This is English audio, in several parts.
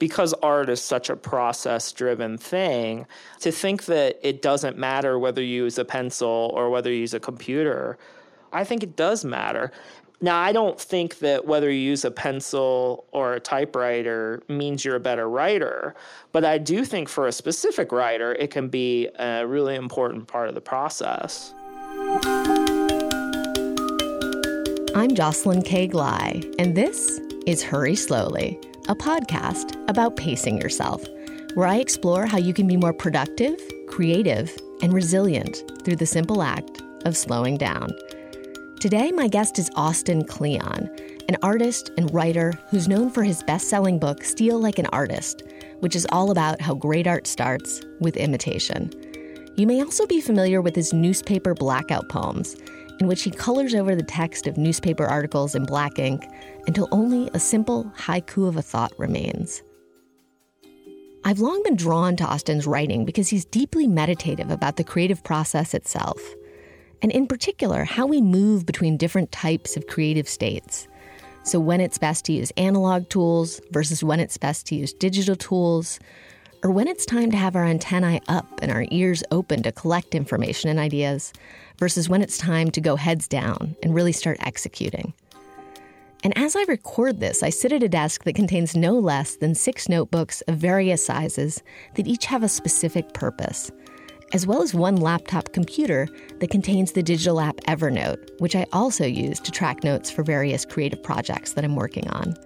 because art is such a process driven thing, to think that it doesn't matter whether you use a pencil or whether you use a computer, I think it does matter. Now, I don't think that whether you use a pencil or a typewriter means you're a better writer, but I do think for a specific writer, it can be a really important part of the process. I'm Jocelyn K. Glei, and this is Hurry Slowly a podcast about pacing yourself, where I explore how you can be more productive, creative, and resilient through the simple act of slowing down. Today, my guest is Austin Kleon, an artist and writer who's known for his best selling book, Steal Like an Artist, which is all about how great art starts with imitation. You may also be familiar with his newspaper blackout poems in which he colors over the text of newspaper articles in black ink until only a simple haiku of a thought remains. I've long been drawn to Austin's writing because he's deeply meditative about the creative process itself, and in particular, how we move between different types of creative states. So, when it's best to use analog tools versus when it's best to use digital tools, or when it's time to have our antennae up and our ears open to collect information and ideas, versus when it's time to go heads down and really start executing. And as I record this, I sit at a desk that contains no less than six notebooks of various sizes that each have a specific purpose, as well as one laptop computer that contains the digital app Evernote, which I also use to track notes for various creative projects that I'm working on.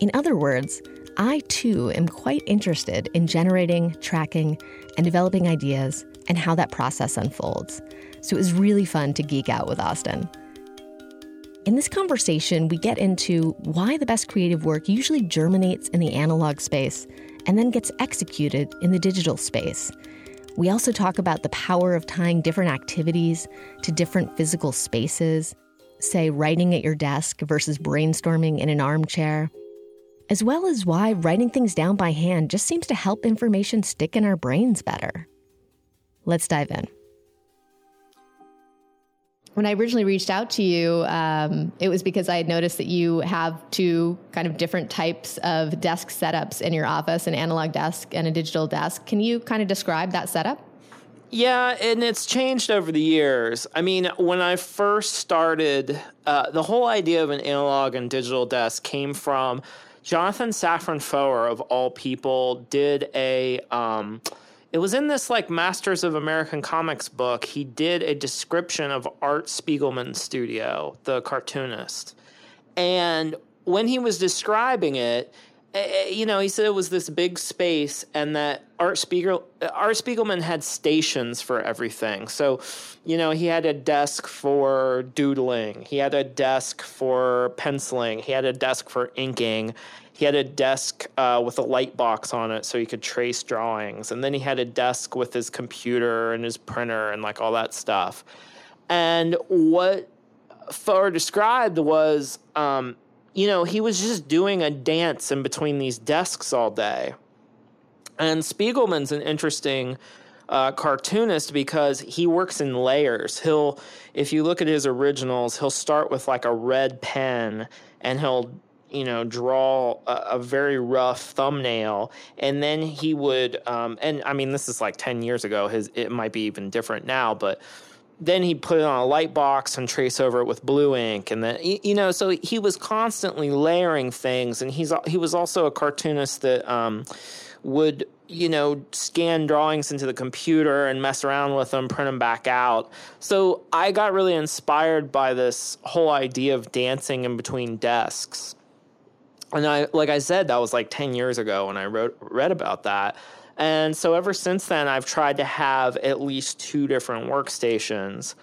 In other words, I too am quite interested in generating, tracking, and developing ideas and how that process unfolds. So it was really fun to geek out with Austin. In this conversation, we get into why the best creative work usually germinates in the analog space and then gets executed in the digital space. We also talk about the power of tying different activities to different physical spaces, say writing at your desk versus brainstorming in an armchair, as well as why writing things down by hand just seems to help information stick in our brains better. Let's dive in when I originally reached out to you, um, it was because I had noticed that you have two kind of different types of desk setups in your office an analog desk and a digital desk. Can you kind of describe that setup? Yeah, and it's changed over the years. I mean, when I first started, uh, the whole idea of an analog and digital desk came from Jonathan Safran Foer, of all people, did a. Um, it was in this like Masters of American Comics book. He did a description of Art Spiegelman's studio, the cartoonist. And when he was describing it, eh, eh, you know, he said it was this big space and that Art Spiegel Art Spiegelman had stations for everything. So, you know, he had a desk for doodling, he had a desk for penciling, he had a desk for inking, he had a desk uh, with a light box on it so he could trace drawings. And then he had a desk with his computer and his printer and like all that stuff. And what Foer described was, um, you know, he was just doing a dance in between these desks all day. And Spiegelman's an interesting uh, cartoonist because he works in layers. He'll, if you look at his originals, he'll start with like a red pen and he'll you know, draw a, a, very rough thumbnail, and then he would, um, and I mean, this is like ten years ago. His it might be even different now, but then he'd put it on a light box and trace over it with blue ink, and then you know, so he was constantly layering things, and he's he was also a cartoonist that um, would you know, scan drawings into the computer and mess around with them, print them back out. So I got really inspired by this whole idea of dancing in between desks and I, like I said, that was like 10 years ago when I wrote, read about that. And so ever since then, I've tried to have at least two different workstations.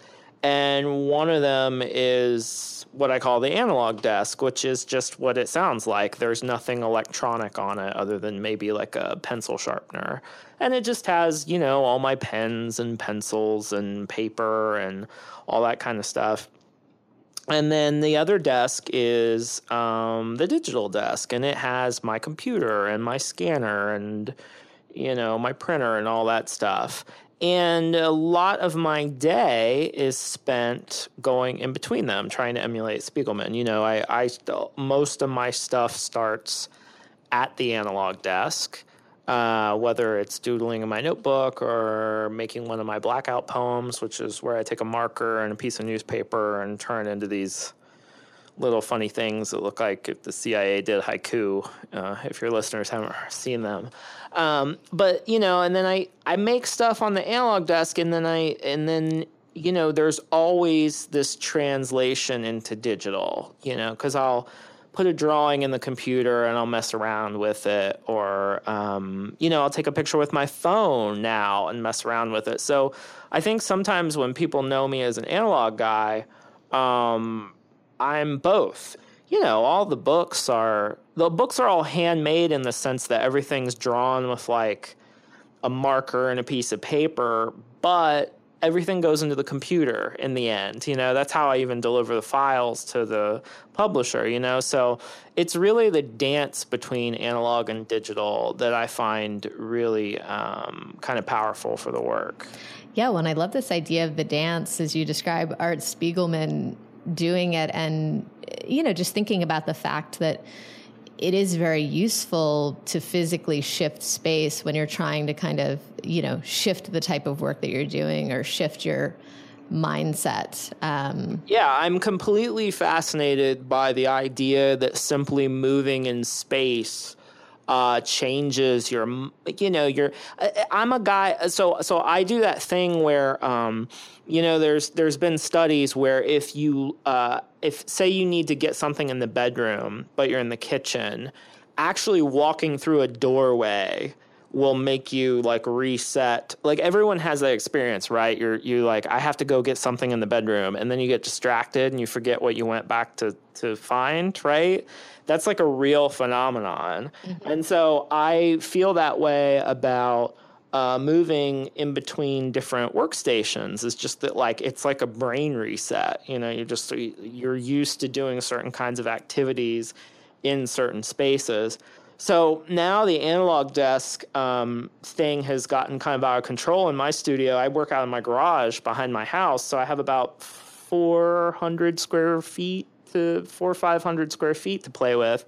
And one of them is what I call the analog desk, which is just what it sounds like. There's nothing electronic on it other than maybe like a pencil sharpener. And it just has, you know, all my pens and pencils and paper and all that kind of stuff and then the other desk is um, the digital desk, and it has my computer and my scanner and you know my printer and all that stuff. And a lot of my day is spent going in between them, trying to emulate Spiegelman. You know, I, I most of my stuff starts at the analog desk. Uh, whether it's doodling in my notebook or making one of my blackout poems, which is where I take a marker and a piece of newspaper and turn into these little funny things that look like if the CIA did haiku. Uh, if your listeners haven't seen them, um, but you know, and then I I make stuff on the analog desk, and then I and then you know, there's always this translation into digital. You know, because I'll put a drawing in the computer and I'll mess around with it, or um, you know, I'll take a picture with my phone now and mess around with it. So I think sometimes when people know me as an analog guy. Um, I'm both. You know, all the books are the books are all handmade in the sense that everything's drawn with like a marker and a piece of paper, but everything goes into the computer in the end. You know, that's how I even deliver the files to the publisher, you know. So it's really the dance between analog and digital that I find really um, kind of powerful for the work. Yeah, well, and I love this idea of the dance as you describe Art Spiegelman doing it and you know just thinking about the fact that it is very useful to physically shift space when you're trying to kind of you know shift the type of work that you're doing or shift your mindset um, yeah i'm completely fascinated by the idea that simply moving in space uh, changes your you know your i'm a guy so so i do that thing where um, you know there's there's been studies where if you uh, if say you need to get something in the bedroom but you're in the kitchen actually walking through a doorway will make you like reset like everyone has that experience right you're you like i have to go get something in the bedroom and then you get distracted and you forget what you went back to to find right that's like a real phenomenon. Mm-hmm. And so I feel that way about uh, moving in between different workstations is just that like it's like a brain reset you know you're just you're used to doing certain kinds of activities in certain spaces so now the analog desk um, thing has gotten kind of out of control in my studio i work out in my garage behind my house so i have about 400 square feet to four or five hundred square feet to play with.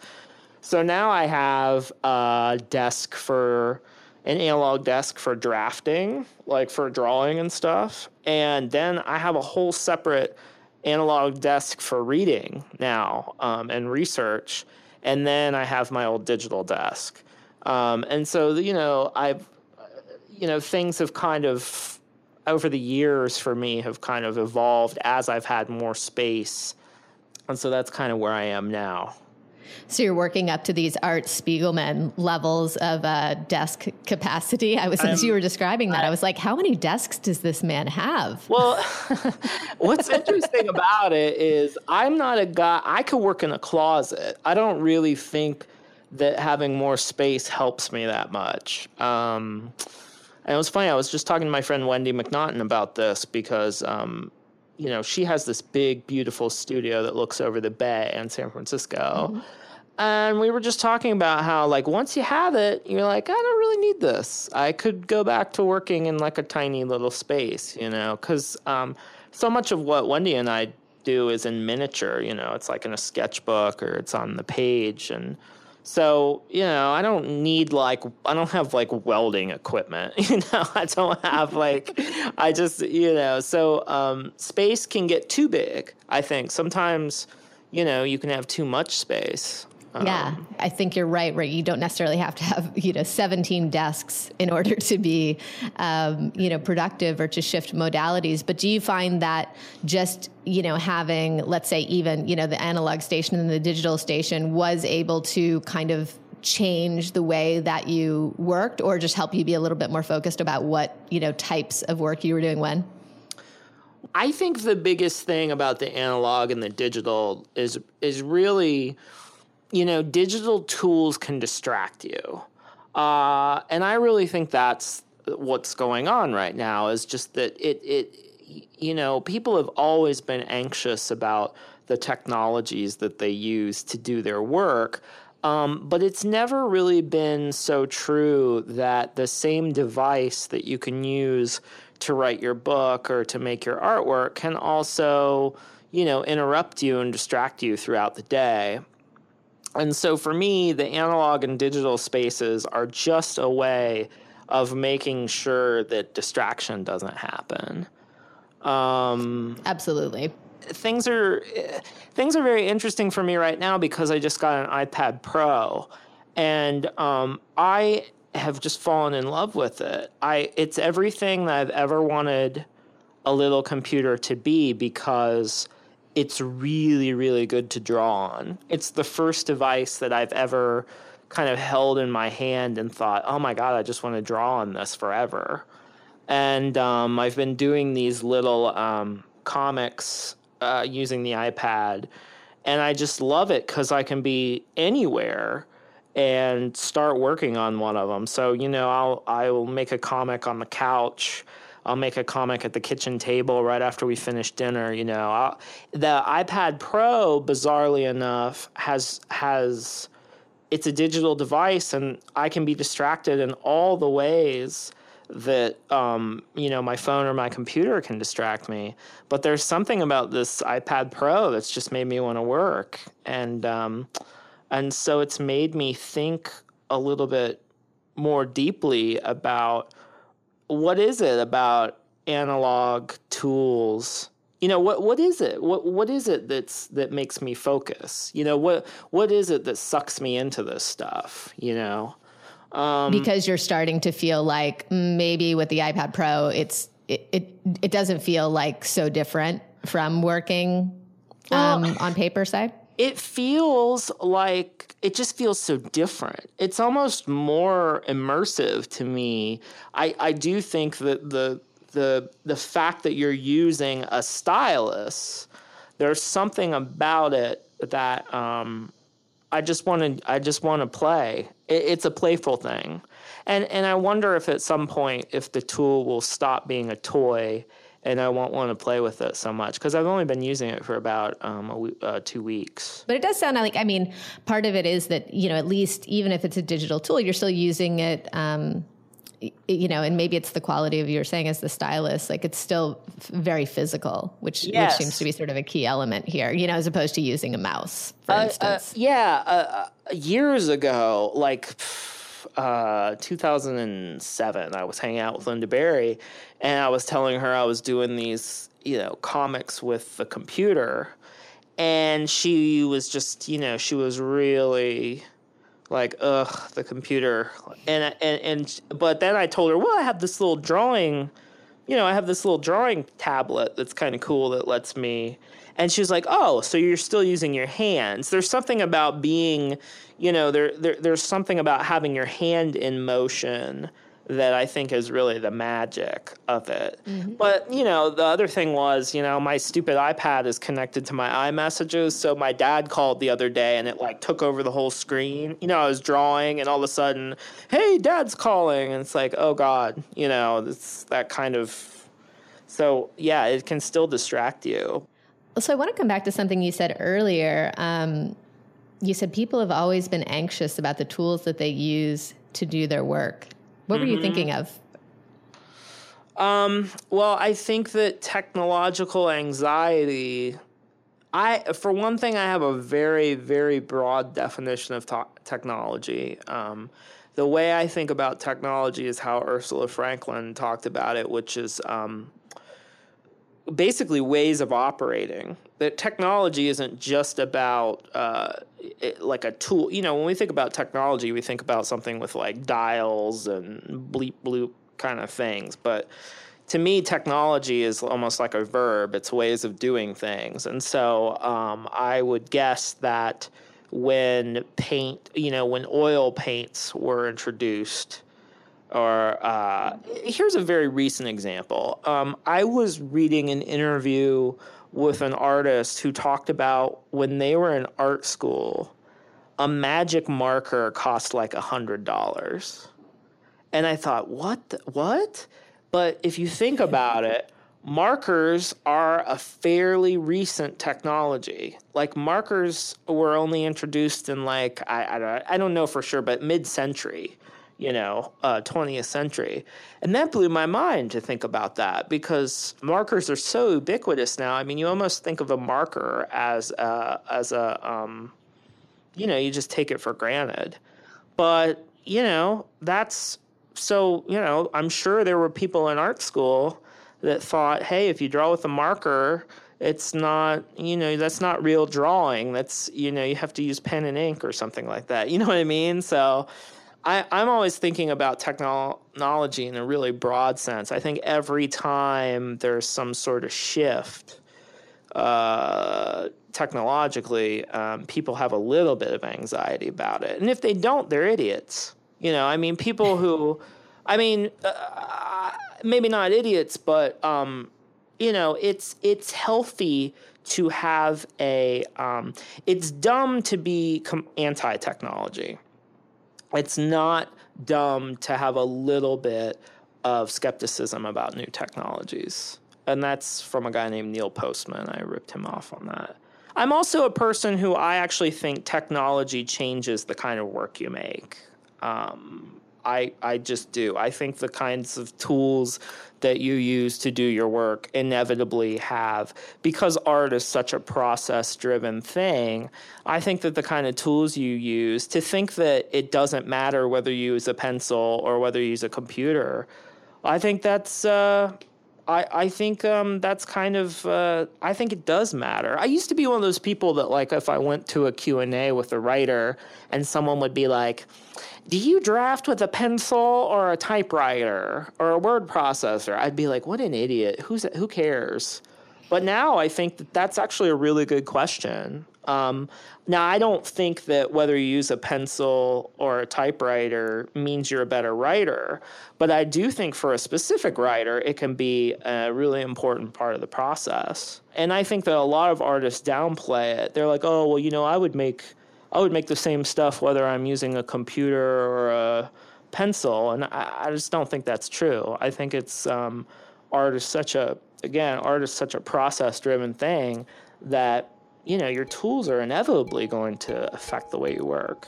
So now I have a desk for an analog desk for drafting, like for drawing and stuff. And then I have a whole separate analog desk for reading now um, and research. And then I have my old digital desk. Um, and so, you know, I've, you know, things have kind of, over the years for me, have kind of evolved as I've had more space and so that's kind of where I am now. So you're working up to these Art Spiegelman levels of uh, desk capacity. I was, as you were describing that, I, I was like, how many desks does this man have? Well, what's interesting about it is I'm not a guy, I could work in a closet. I don't really think that having more space helps me that much. Um, and it was funny, I was just talking to my friend Wendy MacNaughton about this because um, you know, she has this big, beautiful studio that looks over the bay in San Francisco. Mm-hmm. And we were just talking about how, like, once you have it, you're like, I don't really need this. I could go back to working in like a tiny little space, you know, because um, so much of what Wendy and I do is in miniature, you know, it's like in a sketchbook or it's on the page. And so, you know, I don't need like, I don't have like welding equipment, you know, I don't have like, I just, you know, so um, space can get too big, I think. Sometimes, you know, you can have too much space. Yeah, um, I think you're right. Right, you don't necessarily have to have you know 17 desks in order to be um, you know productive or to shift modalities. But do you find that just you know having let's say even you know the analog station and the digital station was able to kind of change the way that you worked, or just help you be a little bit more focused about what you know types of work you were doing when? I think the biggest thing about the analog and the digital is is really you know, digital tools can distract you. Uh, and I really think that's what's going on right now is just that it, it, you know, people have always been anxious about the technologies that they use to do their work. Um, but it's never really been so true that the same device that you can use to write your book or to make your artwork can also, you know, interrupt you and distract you throughout the day. And so for me, the analog and digital spaces are just a way of making sure that distraction doesn't happen. Um, Absolutely. Things are things are very interesting for me right now because I just got an iPad Pro, and um, I have just fallen in love with it. I it's everything that I've ever wanted a little computer to be because it's really really good to draw on. It's the first device that I've ever kind of held in my hand and thought, "Oh my god, I just want to draw on this forever." And um, I've been doing these little um, comics uh, using the iPad, and I just love it because I can be anywhere and start working on one of them. So you know, I'll I will make a comic on the couch. I'll make a comic at the kitchen table right after we finish dinner. You know, I'll, the iPad Pro, bizarrely enough, has has it's a digital device, and I can be distracted in all the ways that um, you know my phone or my computer can distract me. But there's something about this iPad Pro that's just made me want to work, and um, and so it's made me think a little bit more deeply about what is it about analog tools? You know what what is it? What what is it that's that makes me focus? You know what what is it that sucks me into this stuff you know? Um, because you're starting to feel like maybe with the iPad Pro it's it it, it doesn't feel like so different from working um, well, on paper side it feels like it just feels so different. It's almost more immersive to me. I, I do think that the the the fact that you're using a stylus, there's something about it that um, I just want to I just want to play. It, it's a playful thing, and and I wonder if at some point if the tool will stop being a toy and I won't want to play with it so much because I've only been using it for about um, uh, two weeks. But it does sound like I mean, part of it is that you know at least even if it's a digital tool, you're still using it. Um, you know, and maybe it's the quality of you're saying as the stylus, like it's still very physical, which yes. which seems to be sort of a key element here, you know, as opposed to using a mouse, for uh, uh instance. Uh, yeah, uh, years ago, like uh, 2007, I was hanging out with Lynda Barry, and I was telling her I was doing these, you know, comics with the computer, and she was just, you know, she was really like ugh the computer. And and and but then I told her well I have this little drawing you know I have this little drawing tablet that's kind of cool that lets me and she was like oh so you're still using your hands. There's something about being you know there, there there's something about having your hand in motion that I think is really the magic of it. Mm-hmm. But, you know, the other thing was, you know, my stupid iPad is connected to my iMessages. So my dad called the other day and it like took over the whole screen. You know, I was drawing and all of a sudden, hey, dad's calling. And it's like, oh God, you know, it's that kind of. So, yeah, it can still distract you. So I want to come back to something you said earlier. Um, you said people have always been anxious about the tools that they use to do their work. What mm-hmm. were you mm-hmm. thinking of? Um, well, I think that technological anxiety. I, for one thing, I have a very, very broad definition of to- technology. Um, the way I think about technology is how Ursula Franklin talked about it, which is um, basically ways of operating. That technology isn't just about uh, it, like a tool. You know, when we think about technology, we think about something with like dials and bleep bloop kind of things. But to me, technology is almost like a verb. It's ways of doing things, and so um, I would guess that when paint, you know, when oil paints were introduced or uh, here's a very recent example. Um, I was reading an interview with an artist who talked about when they were in art school, a magic marker cost like a hundred dollars, and I thought, what? The, what? But if you think about it, markers are a fairly recent technology. Like markers were only introduced in like I I don't, I don't know for sure, but mid-century you know, uh, 20th century. And that blew my mind to think about that because markers are so ubiquitous now. I mean, you almost think of a marker as a, as a, um, you know, you just take it for granted. But, you know, that's so, you know, I'm sure there were people in art school that thought, hey, if you draw with a marker, it's not, you know, that's not real drawing. That's, you know, you have to use pen and ink or something like that. You know what I mean? So I, I'm always thinking about technology in a really broad sense. I think every time there's some sort of shift, uh, technologically, um, people have a little bit of anxiety about it. And if they don't, they're idiots. You know, I mean, people who, I mean, uh, maybe not idiots, but um, you know, it's it's healthy to have a. Um, it's dumb to be com- anti-technology. It's not dumb to have a little bit of skepticism about new technologies. And that's from a guy named Neil Postman. I ripped him off on that. I'm also a person who I actually think technology changes the kind of work you make. Um, I I just do. I think the kinds of tools that you use to do your work inevitably have because art is such a process driven thing. I think that the kind of tools you use to think that it doesn't matter whether you use a pencil or whether you use a computer. I think that's uh, I, I think um, that's kind of uh, I think it does matter. I used to be one of those people that like if I went to a Q&A with a writer and someone would be like, "Do you draft with a pencil or a typewriter or a word processor?" I'd be like, "What an idiot. Who's who cares?" But now I think that that's actually a really good question. Um, now, I don't think that whether you use a pencil or a typewriter means you're a better writer, but I do think for a specific writer, it can be a really important part of the process. And I think that a lot of artists downplay it. They're like, "Oh, well, you know, I would make I would make the same stuff whether I'm using a computer or a pencil," and I, I just don't think that's true. I think it's um, art is such a again, art is such a process-driven thing that you know, your tools are inevitably going to affect the way you work.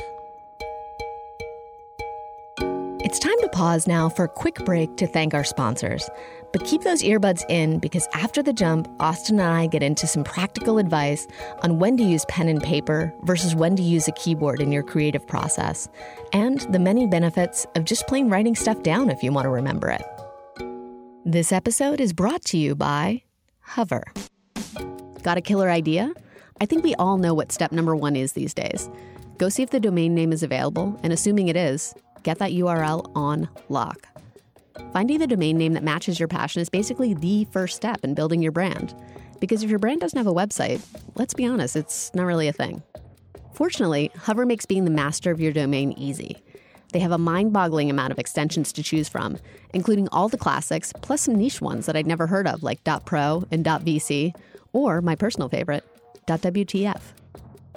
It's time to pause now for a quick break to thank our sponsors. But keep those earbuds in because after the jump, Austin and I get into some practical advice on when to use pen and paper versus when to use a keyboard in your creative process, and the many benefits of just plain writing stuff down if you want to remember it. This episode is brought to you by Hover. Got a killer idea? I think we all know what step number one is these days. Go see if the domain name is available, and assuming it is, get that URL on lock. Finding the domain name that matches your passion is basically the first step in building your brand. Because if your brand doesn't have a website, let's be honest, it's not really a thing. Fortunately, Hover makes being the master of your domain easy. They have a mind boggling amount of extensions to choose from, including all the classics, plus some niche ones that I'd never heard of, like .pro and .vc, or my personal favorite,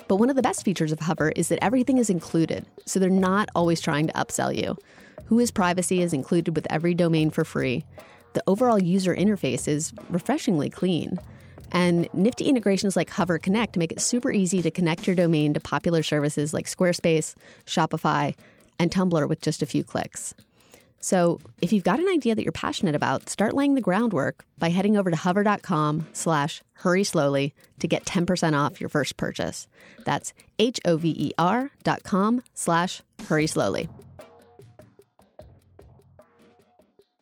But one of the best features of Hover is that everything is included, so they're not always trying to upsell you. Whois privacy is included with every domain for free. The overall user interface is refreshingly clean. And nifty integrations like Hover Connect make it super easy to connect your domain to popular services like Squarespace, Shopify, and Tumblr with just a few clicks. So if you've got an idea that you're passionate about, start laying the groundwork by heading over to hover.com slash hurry slowly to get 10% off your first purchase. That's H-O-V-E-R dot com slash hurry slowly.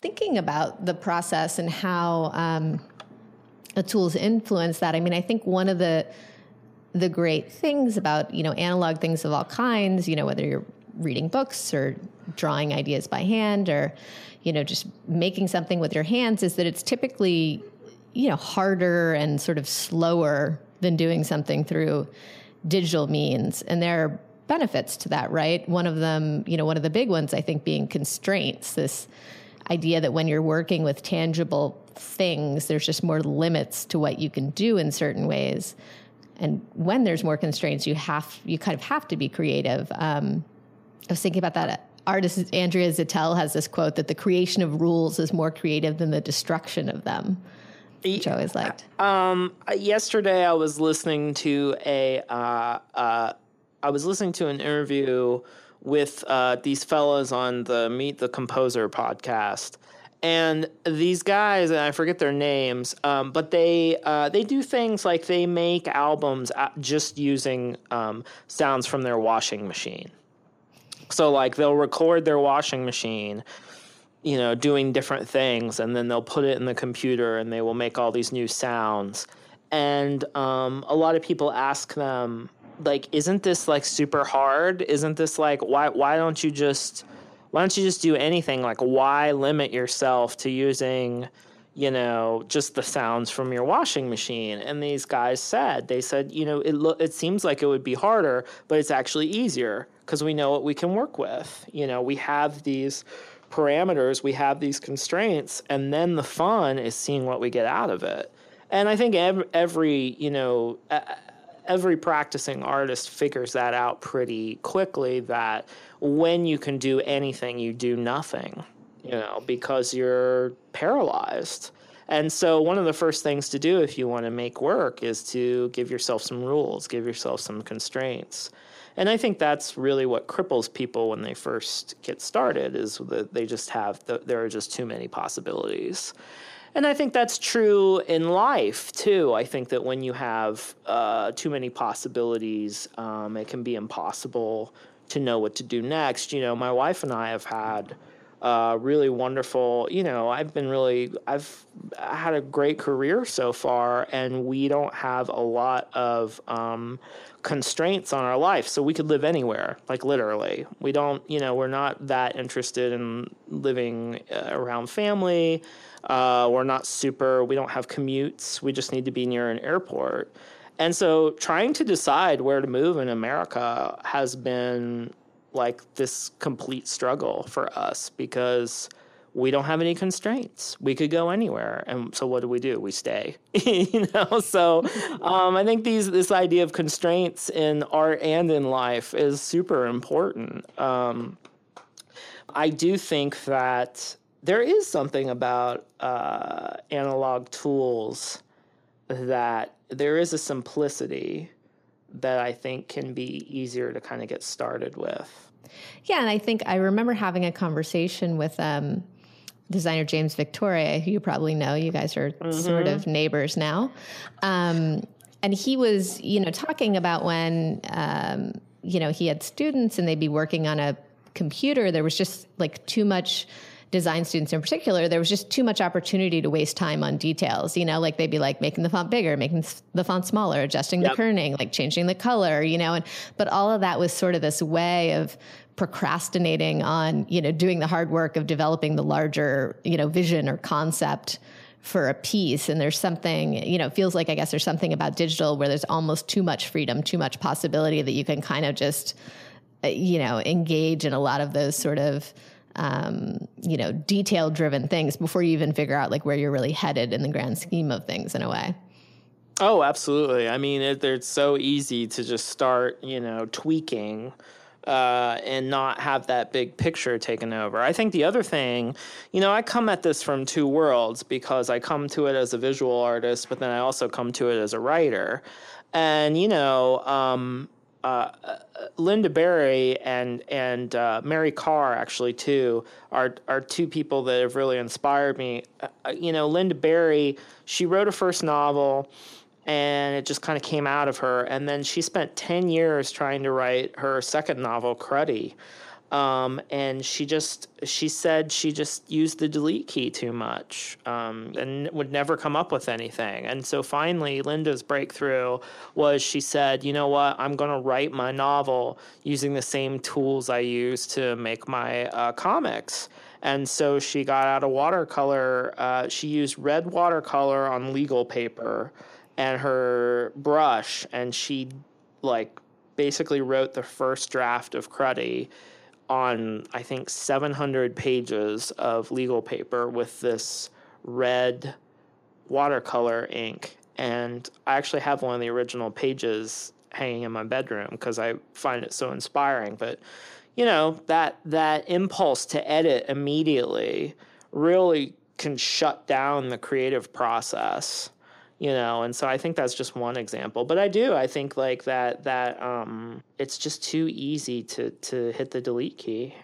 Thinking about the process and how um, the tools influence that, I mean, I think one of the the great things about you know analog things of all kinds, you know, whether you're reading books or drawing ideas by hand or you know just making something with your hands is that it's typically you know harder and sort of slower than doing something through digital means. And there are benefits to that right? One of them you know one of the big ones i think being constraints this idea that when you're working with tangible things there's just more limits to what you can do in certain ways. And when there's more constraints you have you kind of have to be creative. Um, I was thinking about that. Artist Andrea Zittel has this quote that the creation of rules is more creative than the destruction of them, which I always liked. Um, yesterday, I was listening to a uh, uh, I was listening to an interview with uh, these fellows on the Meet the Composer podcast, and these guys, and I forget their names, um, but they uh, they do things like they make albums just using um, sounds from their washing machine. So like they'll record their washing machine, you know, doing different things, and then they'll put it in the computer, and they will make all these new sounds. And um, a lot of people ask them, like, isn't this like super hard? Isn't this like why why don't you just why don't you just do anything? Like, why limit yourself to using, you know, just the sounds from your washing machine? And these guys said, they said, you know, it lo- it seems like it would be harder, but it's actually easier because we know what we can work with. You know, we have these parameters, we have these constraints, and then the fun is seeing what we get out of it. And I think every, you know, every practicing artist figures that out pretty quickly that when you can do anything, you do nothing, you know, because you're paralyzed. And so, one of the first things to do if you want to make work is to give yourself some rules, give yourself some constraints. And I think that's really what cripples people when they first get started is that they just have the, there are just too many possibilities. And I think that's true in life too. I think that when you have uh, too many possibilities, um, it can be impossible to know what to do next. You know, my wife and I have had uh, really wonderful. You know, I've been really, I've had a great career so far, and we don't have a lot of um, constraints on our life. So we could live anywhere, like literally. We don't, you know, we're not that interested in living uh, around family. Uh, we're not super, we don't have commutes. We just need to be near an airport. And so trying to decide where to move in America has been like this complete struggle for us because we don't have any constraints. We could go anywhere, and so what do we do? We stay, you know. So um, I think these this idea of constraints in art and in life is super important. Um, I do think that there is something about uh, analog tools that there is a simplicity that I think can be easier to kind of get started with. Yeah, and I think I remember having a conversation with um, designer James Victore, who you probably know. You guys are mm-hmm. sort of neighbors now. Um, and he was, you know, talking about when, um, you know, he had students and they'd be working on a computer. There was just like too much design students in particular, there was just too much opportunity to waste time on details. You know, like they'd be like making the font bigger, making the font smaller, adjusting yep. the kerning, like changing the color, you know, and but all of that was sort of this way of procrastinating on, you know, doing the hard work of developing the larger, you know, vision or concept for a piece and there's something you know it feels like i guess there's something about digital where there's almost too much freedom too much possibility that you can kind of just uh, you know engage in a lot of those sort of um, you know, detail driven things before you even figure out like where you're really headed in the grand scheme of things in a way. Oh, absolutely. I mean, it, it's so easy to just start, you know, tweaking uh, and not have that big picture taken over. I think the other thing, you know, I come at this from two worlds because I come to it as a visual artist, but then I also come to it as a writer. And, you know, um, uh, Lynda Barry and and uh, Mary Karr actually too are are two people that have really inspired me. Uh, you know, Lynda Barry, she wrote a first novel, and it just kind of came out of her, and then she spent ten years trying to write her second novel, Cruddy. Um, and she just she said she just used the delete key too much um, and would never come up with anything. And so finally, Lynda's breakthrough was she said, "You know what? I'm going to write my novel using the same tools I use to make my uh, comics." And so she got out a watercolor. Uh, she used red watercolor on legal paper and her brush, and she like basically wrote the first draft of Cruddy on I think 700 pages of legal paper with this red watercolor ink. And I actually have one of the original pages hanging in my bedroom because I find it so inspiring. But you know that that impulse to edit immediately really can shut down the creative process you know and so i think that's just one example but i do i think like that that um it's just too easy to to hit the delete key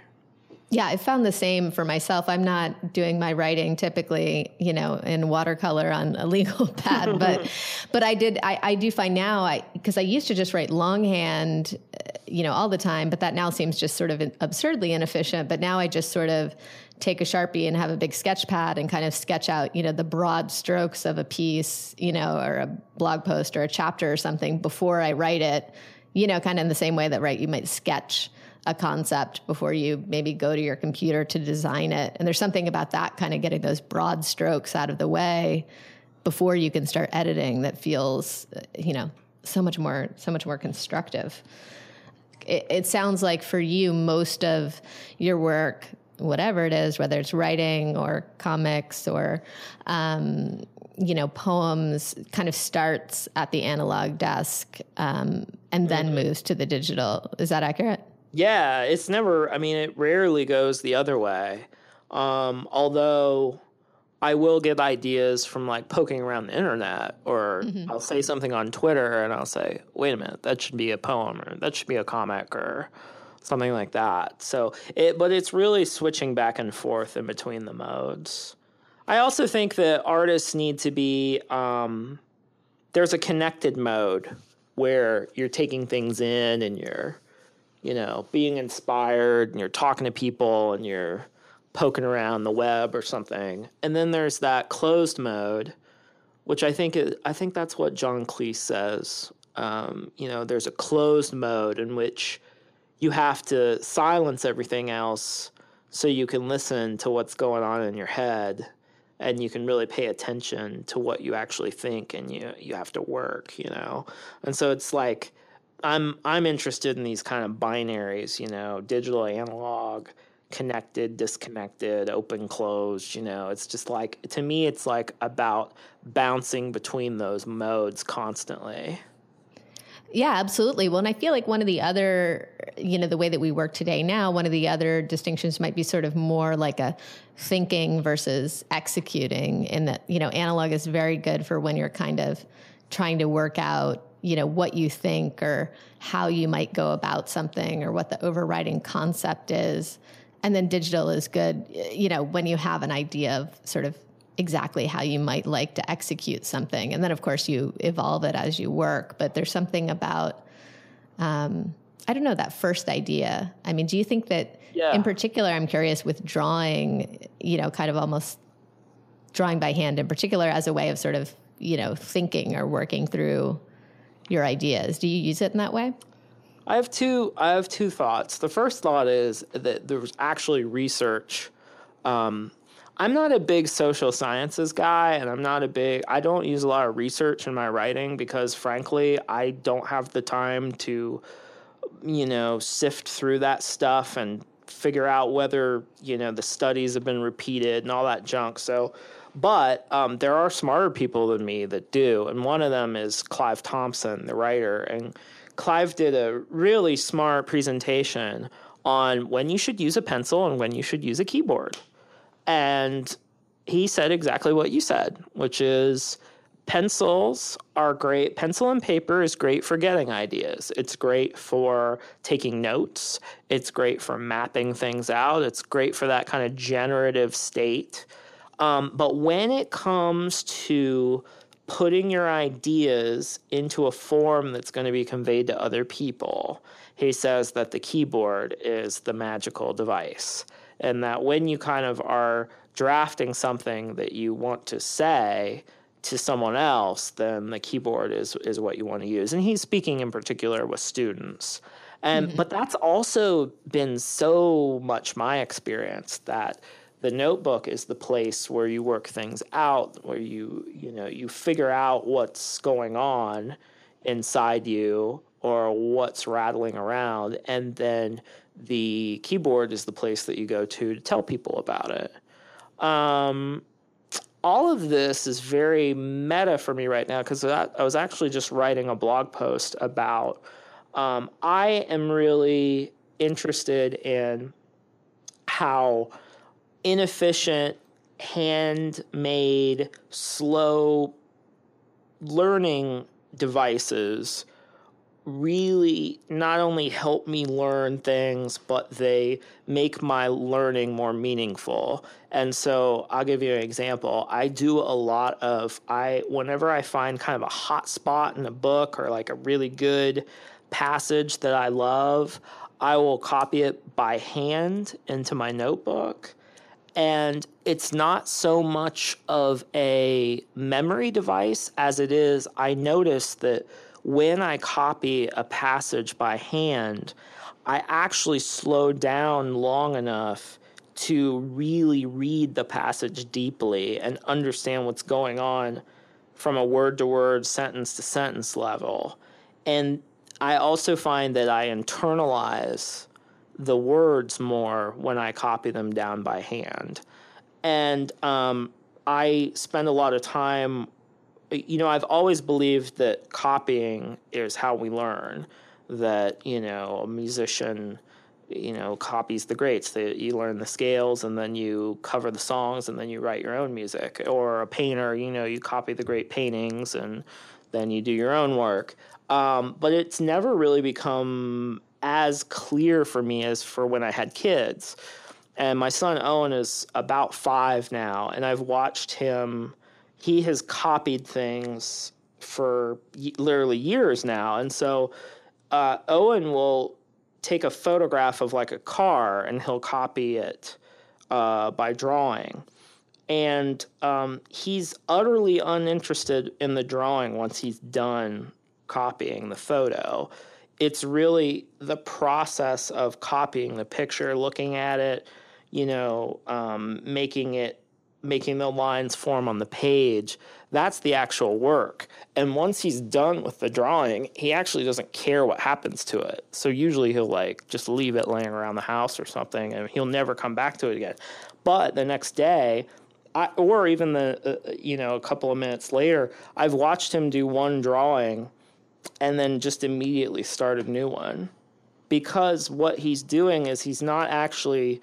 Yeah, I found the same for myself. I'm not doing my writing typically, you know, in watercolor on a legal pad, but but I did I, I do find now I because I used to just write longhand, uh, you know, all the time, but that now seems just sort of absurdly inefficient. But now I just sort of take a sharpie and have a big sketch pad and kind of sketch out, you know, the broad strokes of a piece, you know, or a blog post or a chapter or something before I write it, you know, kind of in the same way that right you might sketch a concept before you maybe go to your computer to design it. And there's something about that kind of getting those broad strokes out of the way before you can start editing that feels, uh, you know, so much more so much more constructive. It, it sounds like for you, most of your work, whatever it is, whether it's writing or comics or um, you know, poems kind of starts at the analog desk um, and then mm-hmm. moves to the digital. Is that accurate? Yeah, it's never. I mean, it rarely goes the other way. Um, although I will get ideas from like poking around the internet, or mm-hmm. I'll say something on Twitter and I'll say, "Wait a minute, that should be a poem, or that should be a comic, or something like that." So it, but it's really switching back and forth in between the modes. I also think that artists need to be. Um, there's a connected mode where you're taking things in and you're you know, being inspired and you're talking to people and you're poking around the web or something. And then there's that closed mode, which I think is, I think that's what John Cleese says. Um, you know, there's a closed mode in which you have to silence everything else so you can listen to what's going on in your head and you can really pay attention to what you actually think and you you have to work, you know. And so it's like I'm I'm interested in these kind of binaries, you know, digital, analog, connected, disconnected, open, closed. You know, it's just like to me, it's like about bouncing between those modes constantly. Yeah, absolutely. Well, and I feel like one of the other, you know, the way that we work today now, one of the other distinctions might be sort of more like a thinking versus executing, in that, you know, analog is very good for when you're kind of trying to work out you know what you think or how you might go about something or what the overriding concept is and then digital is good you know when you have an idea of sort of exactly how you might like to execute something and then of course you evolve it as you work but there's something about um, i don't know that first idea i mean do you think that yeah. in particular i'm curious with drawing you know kind of almost drawing by hand in particular as a way of sort of you know thinking or working through your ideas. Do you use it in that way? I have two. I have two thoughts. The first thought is that there's actually research. Um, I'm not a big social sciences guy, and I'm not a big. I don't use a lot of research in my writing because, frankly, I don't have the time to, you know, sift through that stuff and figure out whether you know the studies have been repeated and all that junk. So but um, there are smarter people than me that do. And one of them is Clive Thompson, the writer. And Clive did a really smart presentation on when you should use a pencil and when you should use a keyboard. And he said exactly what you said, which is pencils are great. Pencil and paper is great for getting ideas. It's great for taking notes. It's great for mapping things out. It's great for that kind of generative state um, but when it comes to putting your ideas into a form that's going to be conveyed to other people, he says that the keyboard is the magical device. And that when you kind of are drafting something that you want to say, to someone else, then the keyboard is is what you want to use. And he's speaking in particular with students. And mm-hmm. but that's also been so much my experience that the notebook is the place where you work things out where you you know you figure out what's going on inside you or what's rattling around and then the keyboard is the place that you go to to tell people about it. Um, all of this is very meta for me right now because I, was actually just writing a blog post about um, i am really interested in how inefficient, handmade, slow learning devices really not only help me learn things, but they make my learning more meaningful. And so I'll give you an example. I do a lot of I whenever I find kind of a hot spot in a book or like a really good passage that I love, I will copy it by hand into my notebook. And it's not so much of a memory device as it is I notice that when I copy a passage by hand, I actually slow down long enough to really read the passage deeply and understand what's going on from a word to word, sentence to sentence level. And I also find that I internalize the words more when I copy them down by hand. And um, I spend a lot of time you know, I've always believed that copying is how we learn. That you know, a musician, you know, copies the greats. You learn the scales, and then you cover the songs, and then you write your own music. Or a painter, you know, you copy the great paintings, and then you do your own work. Um, but it's never really become as clear for me as for when I had kids. And my son Owen is about five now, and I've watched him he has copied things for literally years now. And so uh, Owen will take a photograph of like a car and he'll copy it uh, by drawing. And um, he's utterly uninterested in the drawing once he's done copying the photo. It's really the process of copying the picture, looking at it, you know, um, making it making the lines form on the page. That's the actual work. And once he's done with the drawing, he actually doesn't care what happens to it. So usually he'll like just leave it laying around the house or something and he'll never come back to it again. But the next day, I, or even the uh, you know a couple of minutes later, I've watched him do one drawing and then just immediately start a new one. Because what he's doing is he's not actually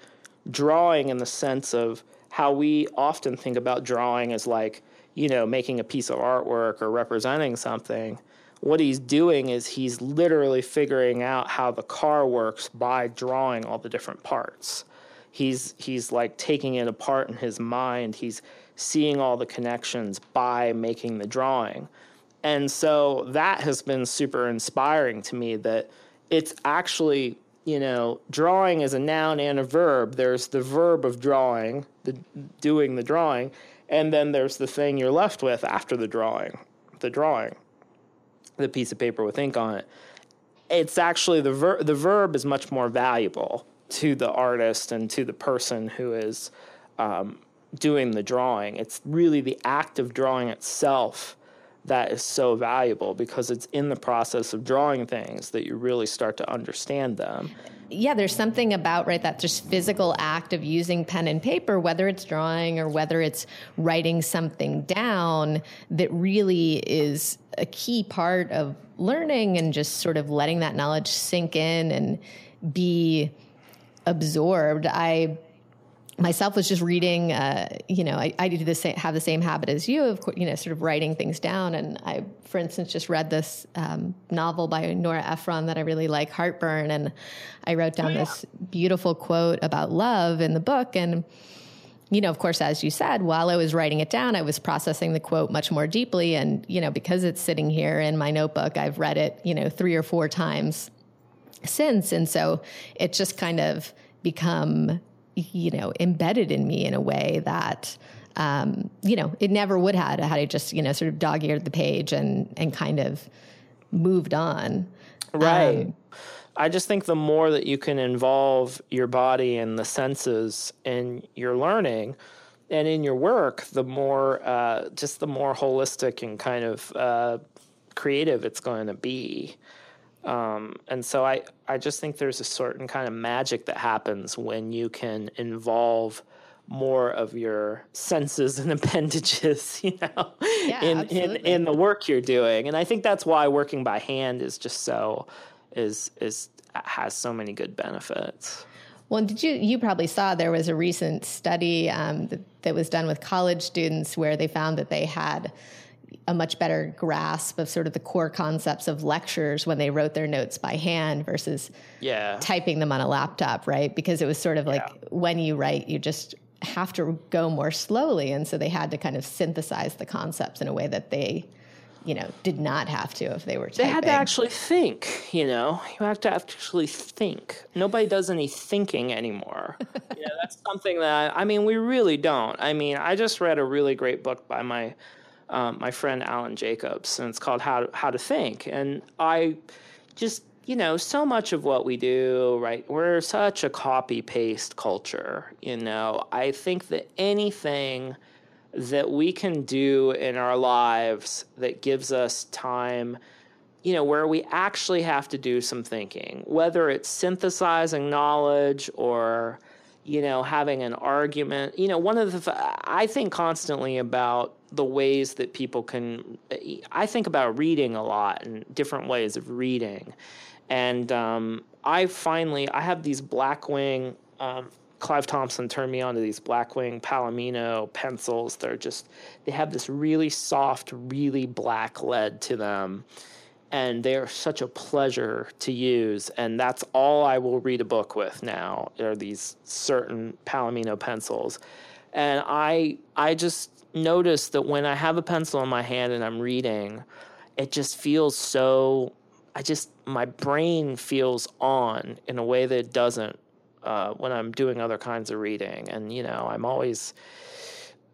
drawing in the sense of how we often think about drawing as like, you know, making a piece of artwork or representing something. What he's doing is he's literally figuring out how the car works by drawing all the different parts. He's he's like taking it apart in his mind. He's seeing all the connections by making the drawing. And so that has been super inspiring to me that it's actually you know, drawing is a noun and a verb. There's the verb of drawing, the doing the drawing, and then there's the thing you're left with after the drawing, the drawing, the piece of paper with ink on it. It's actually the ver- the verb is much more valuable to the artist and to the person who is um, doing the drawing. It's really the act of drawing itself that is so valuable because it's in the process of drawing things that you really start to understand them. Yeah, there's something about right that just physical act of using pen and paper, whether it's drawing or whether it's writing something down, that really is a key part of learning and just sort of letting that knowledge sink in and be absorbed. I myself was just reading, uh, you know, I, I do the same, have the same habit as you of, you know, sort of writing things down. And I, for instance, just read this um, novel by Nora Ephron that I really like, Heartburn. And I wrote down oh, yeah. this beautiful quote about love in the book. And, you know, of course, as you said, while I was writing it down, I was processing the quote much more deeply. And, you know, because it's sitting here in my notebook, I've read it, you know, three or four times since. And so it just kind of become you know, embedded in me in a way that, um, you know, it never would have had I just, you know, sort of dog eared the page and, and kind of moved on. Right. Um, I just think the more that you can involve your body and the senses in your learning and in your work, the more, uh, just the more holistic and kind of uh, creative it's going to be. Um, and so I, I just think there's a certain kind of magic that happens when you can involve more of your senses and appendages, you know, yeah, in, in, in the work you're doing. And I think that's why working by hand is just so is is has so many good benefits. Well, did you you probably saw there was a recent study um, that, that was done with college students where they found that they had a much better grasp of sort of the core concepts of lectures when they wrote their notes by hand versus yeah. typing them on a laptop, right? Because it was sort of like Yeah. when you write, you just have to go more slowly. And so they had to kind of synthesize the concepts in a way that they, you know, did not have to if they were They typing. had to actually think, you know. You have to actually think. Nobody does any thinking anymore. you know, that's something that I mean, we really don't. I mean, I just read a really great book by my um, my friend Alan Jacobs, and it's called How to, How to Think. And I just, you know, so much of what we do, right? We're such a copy paste culture. You know, I think that anything that we can do in our lives that gives us time you know where we actually have to do some thinking whether it's synthesizing knowledge or you know having an argument you know one of the i think constantly about the ways that people can i think about reading a lot and different ways of reading. And um, i finally i have these blackwing um, clive thompson turned me on to these blackwing palomino pencils. They're just they have this really soft really black lead to them. And they're such a pleasure to use. And that's all i will read a book with now are these certain palomino pencils. And i i just notice that when i have a pencil in my hand and i'm reading it just feels so i just my brain feels on in a way that it doesn't uh, when i'm doing other kinds of reading and you know i'm always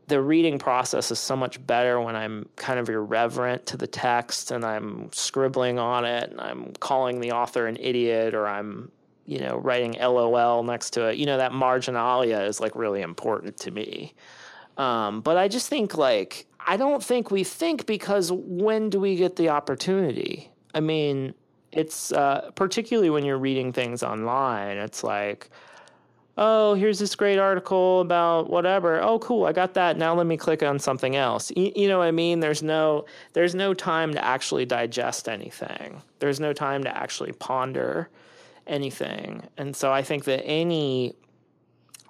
the reading process is so much better when I'm kind of irreverent to the text and I'm scribbling on it and I'm calling the author an idiot or I'm, you know, writing LOL next to it. You know, that marginalia is like really important to me. Um, but I just think like, I don't think we think because when do we get the opportunity? I mean, it's uh, particularly when you're reading things online, it's like, oh, here's this great article about whatever. Oh, cool, I got that. Now let me click on something else. You, you know what I mean? There's no there's no time to actually digest anything. There's no time to actually ponder anything. And so I think that any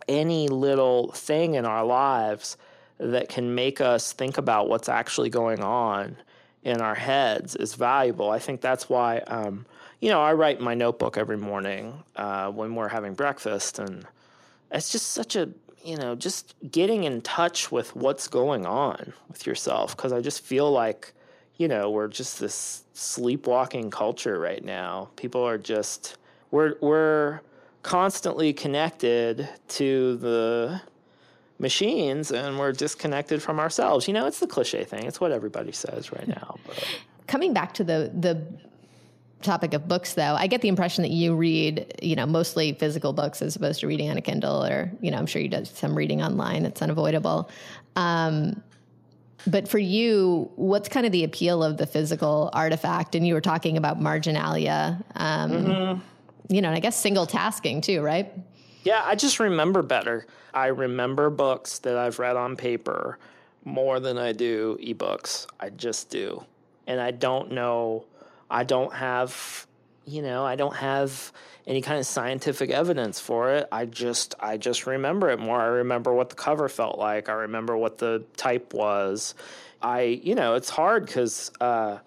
any little thing in our lives that can make us think about what's actually going on in our heads is valuable. I think that's why, um, you know, I write my notebook every morning uh, when we're having breakfast, and it's just such a, you know, just getting in touch with what's going on with yourself because I just feel like, you know, we're just this sleepwalking culture right now. People are just we're we're constantly connected to the machines and we're disconnected from ourselves. You know, it's the cliche thing. It's what everybody says right now. But. Coming back to the the topic of books though, I get the impression that you read, you know, mostly physical books as opposed to reading on a Kindle or, you know, I'm sure you do some reading online. It's unavoidable. Um, but for you, what's kind of the appeal of the physical artifact? And you were talking about marginalia, um, Mm-hmm. You know, and I guess single tasking too, right? Yeah, I just remember better. I remember books that I've read on paper more than I do ebooks. I just do. And I don't know, I don't have, you know, I don't have any kind of scientific evidence for it. I just I just remember it more. I remember what the cover felt like. I remember what the type was. I, you know, it's hard cuz uh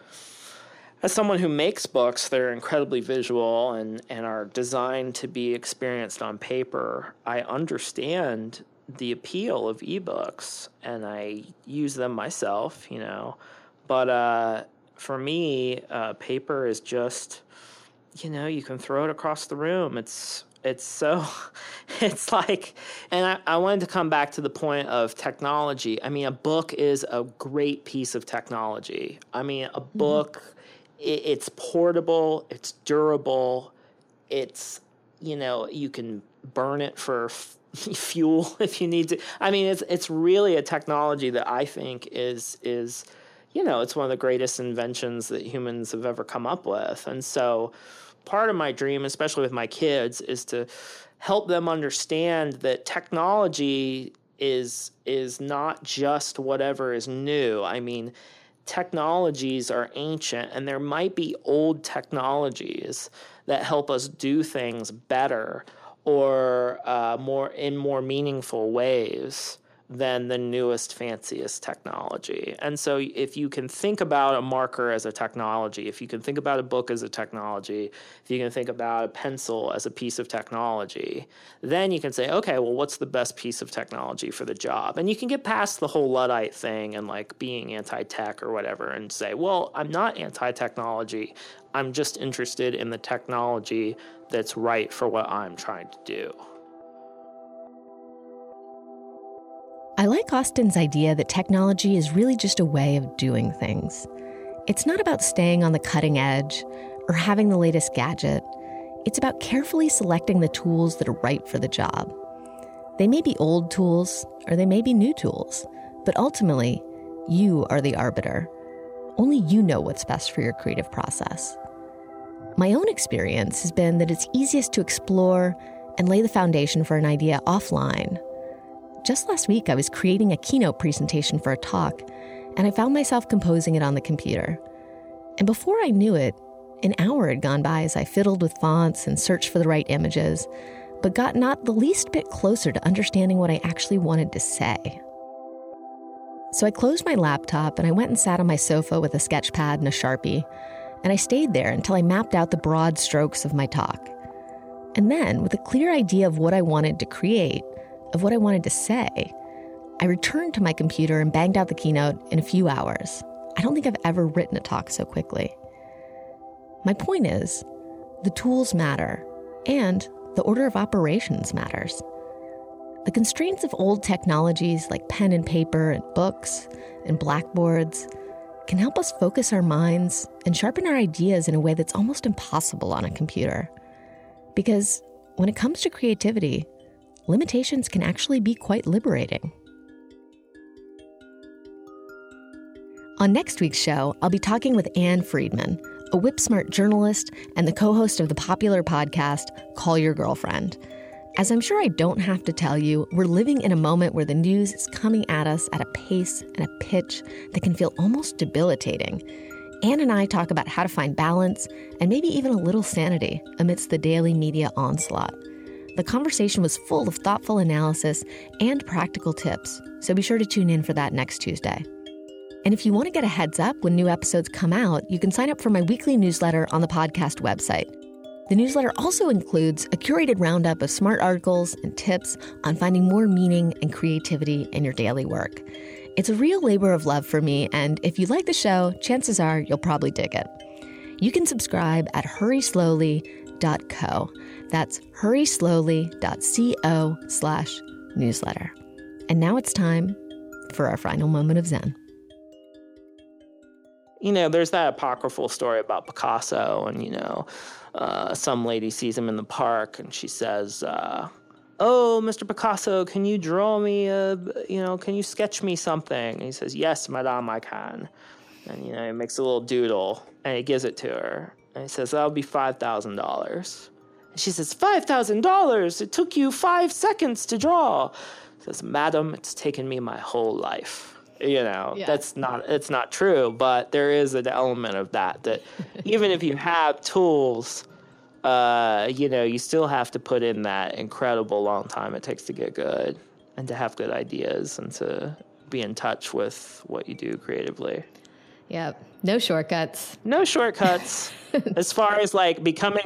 as someone who makes books, they're incredibly visual and, and are designed to be experienced on paper. I understand the appeal of ebooks and I use them myself, you know. But uh, for me, uh, paper is just, you know, you can throw it across the room. It's it's so it's like and I, I wanted to come back to the point of technology i mean a book is a great piece of technology i mean a book it, it's portable it's durable it's you know you can burn it for f- fuel if you need to. I mean it's it's really a technology that i think is is you know it's one of the greatest inventions that humans have ever come up with. And so part of my dream especially with my kids is to help them understand that technology is is not just whatever is new. I mean technologies are ancient and there might be old technologies that help us do things better or uh, more in more meaningful ways than the newest, fanciest technology. And so, if you can think about a marker as a technology, if you can think about a book as a technology, if you can think about a pencil as a piece of technology, then you can say, okay, well, what's the best piece of technology for the job? And you can get past the whole Luddite thing and like being anti tech or whatever and say, well, I'm not anti technology. I'm just interested in the technology that's right for what I'm trying to do. I like Austin's idea that technology is really just a way of doing things. It's not about staying on the cutting edge or having the latest gadget. It's about carefully selecting the tools that are right for the job. They may be old tools or they may be new tools, but ultimately, you are the arbiter. Only you know what's best for your creative process. My own experience has been that it's easiest to explore and lay the foundation for an idea offline just last week, I was creating a keynote presentation for a talk, and I found myself composing it on the computer. And before I knew it, an hour had gone by as I fiddled with fonts and searched for the right images, but got not the least bit closer to understanding what I actually wanted to say. So I closed my laptop and I went and sat on my sofa with a sketch pad and a sharpie, and I stayed there until I mapped out the broad strokes of my talk. And then, with a clear idea of what I wanted to create, of what I wanted to say, I returned to my computer and banged out the keynote in a few hours. I don't think I've ever written a talk so quickly. My point is, the tools matter, and the order of operations matters. The constraints of old technologies like pen and paper and books and blackboards can help us focus our minds and sharpen our ideas in a way that's almost impossible on a computer. Because when it comes to creativity, limitations can actually be quite liberating. On next week's show, I'll be talking with Ann Friedman, a whip smart journalist and the co host of the popular podcast Call Your Girlfriend. As I'm sure I don't have to tell you, we're living in a moment where the news is coming at us at a pace and a pitch that can feel almost debilitating. Ann and I talk about how to find balance and maybe even a little sanity amidst the daily media onslaught. The conversation was full of thoughtful analysis and practical tips, so be sure to tune in for that next Tuesday. And if you want to get a heads up when new episodes come out, you can sign up for my weekly newsletter on the podcast website. The newsletter also includes a curated roundup of smart articles and tips on finding more meaning and creativity in your daily work. It's a real labor of love for me, and if you like the show, chances are you'll probably dig it. You can subscribe at hurryslowly.co. That's hurryslowly.co slash newsletter. And now it's time for our final moment of Zen. You know, there's that apocryphal story about Picasso, and, you know, uh, some lady sees him in the park and she says, uh, Oh, Mr. Picasso, can you draw me a, you know, can you sketch me something? And he says, Yes, madame, I can. And, you know, he makes a little doodle and he gives it to her. And he says, That'll be $5,000. She says, $5,000. It took you five seconds to draw. He says, Madam, it's taken me my whole life. You know, yeah. that's not, it's not true, but there is an element of that, that even if you have tools, uh, you know, you still have to put in that incredible long time it takes to get good and to have good ideas and to be in touch with what you do creatively. Yep. No shortcuts. No shortcuts. as far as like becoming,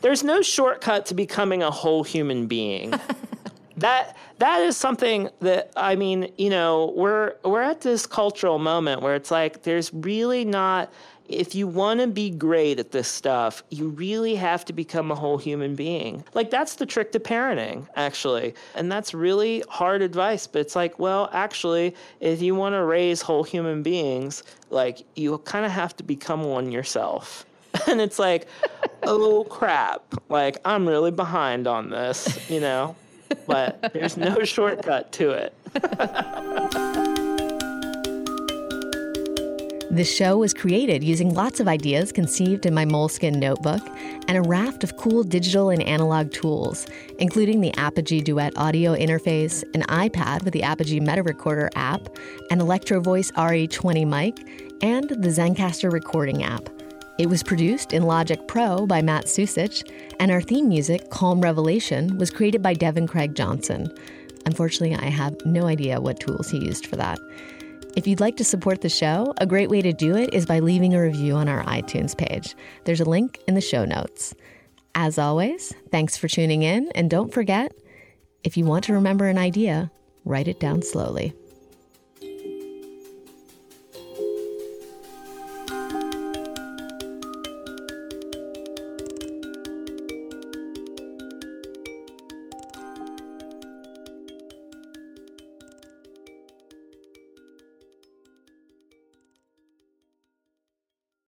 there's no shortcut to becoming a whole human being. that that is something that I mean, you know, we're we're at this cultural moment where it's like there's really not if you want to be great at this stuff, you really have to become a whole human being. Like, that's the trick to parenting, actually. And that's really hard advice. But it's like, well, actually, if you want to raise whole human beings, like, you kind of have to become one yourself. and it's like, oh crap. Like, I'm really behind on this, you know? But there's no shortcut to it. This show was created using lots of ideas conceived in my Moleskine notebook and a raft of cool digital and analog tools, including the Apogee Duet audio interface, an iPad with the Apogee Meta Recorder app, an Electro Voice RE20 mic, and the Zencastr recording app. It was produced in Logic Pro by Matt Susich, and our theme music, Calm Revelation, was created by Devin Craig Johnson. Unfortunately, I have no idea what tools he used for that. If you'd like to support the show, a great way to do it is by leaving a review on our iTunes page. There's a link in the show notes. As always, thanks for tuning in, and don't forget if you want to remember an idea, write it down slowly.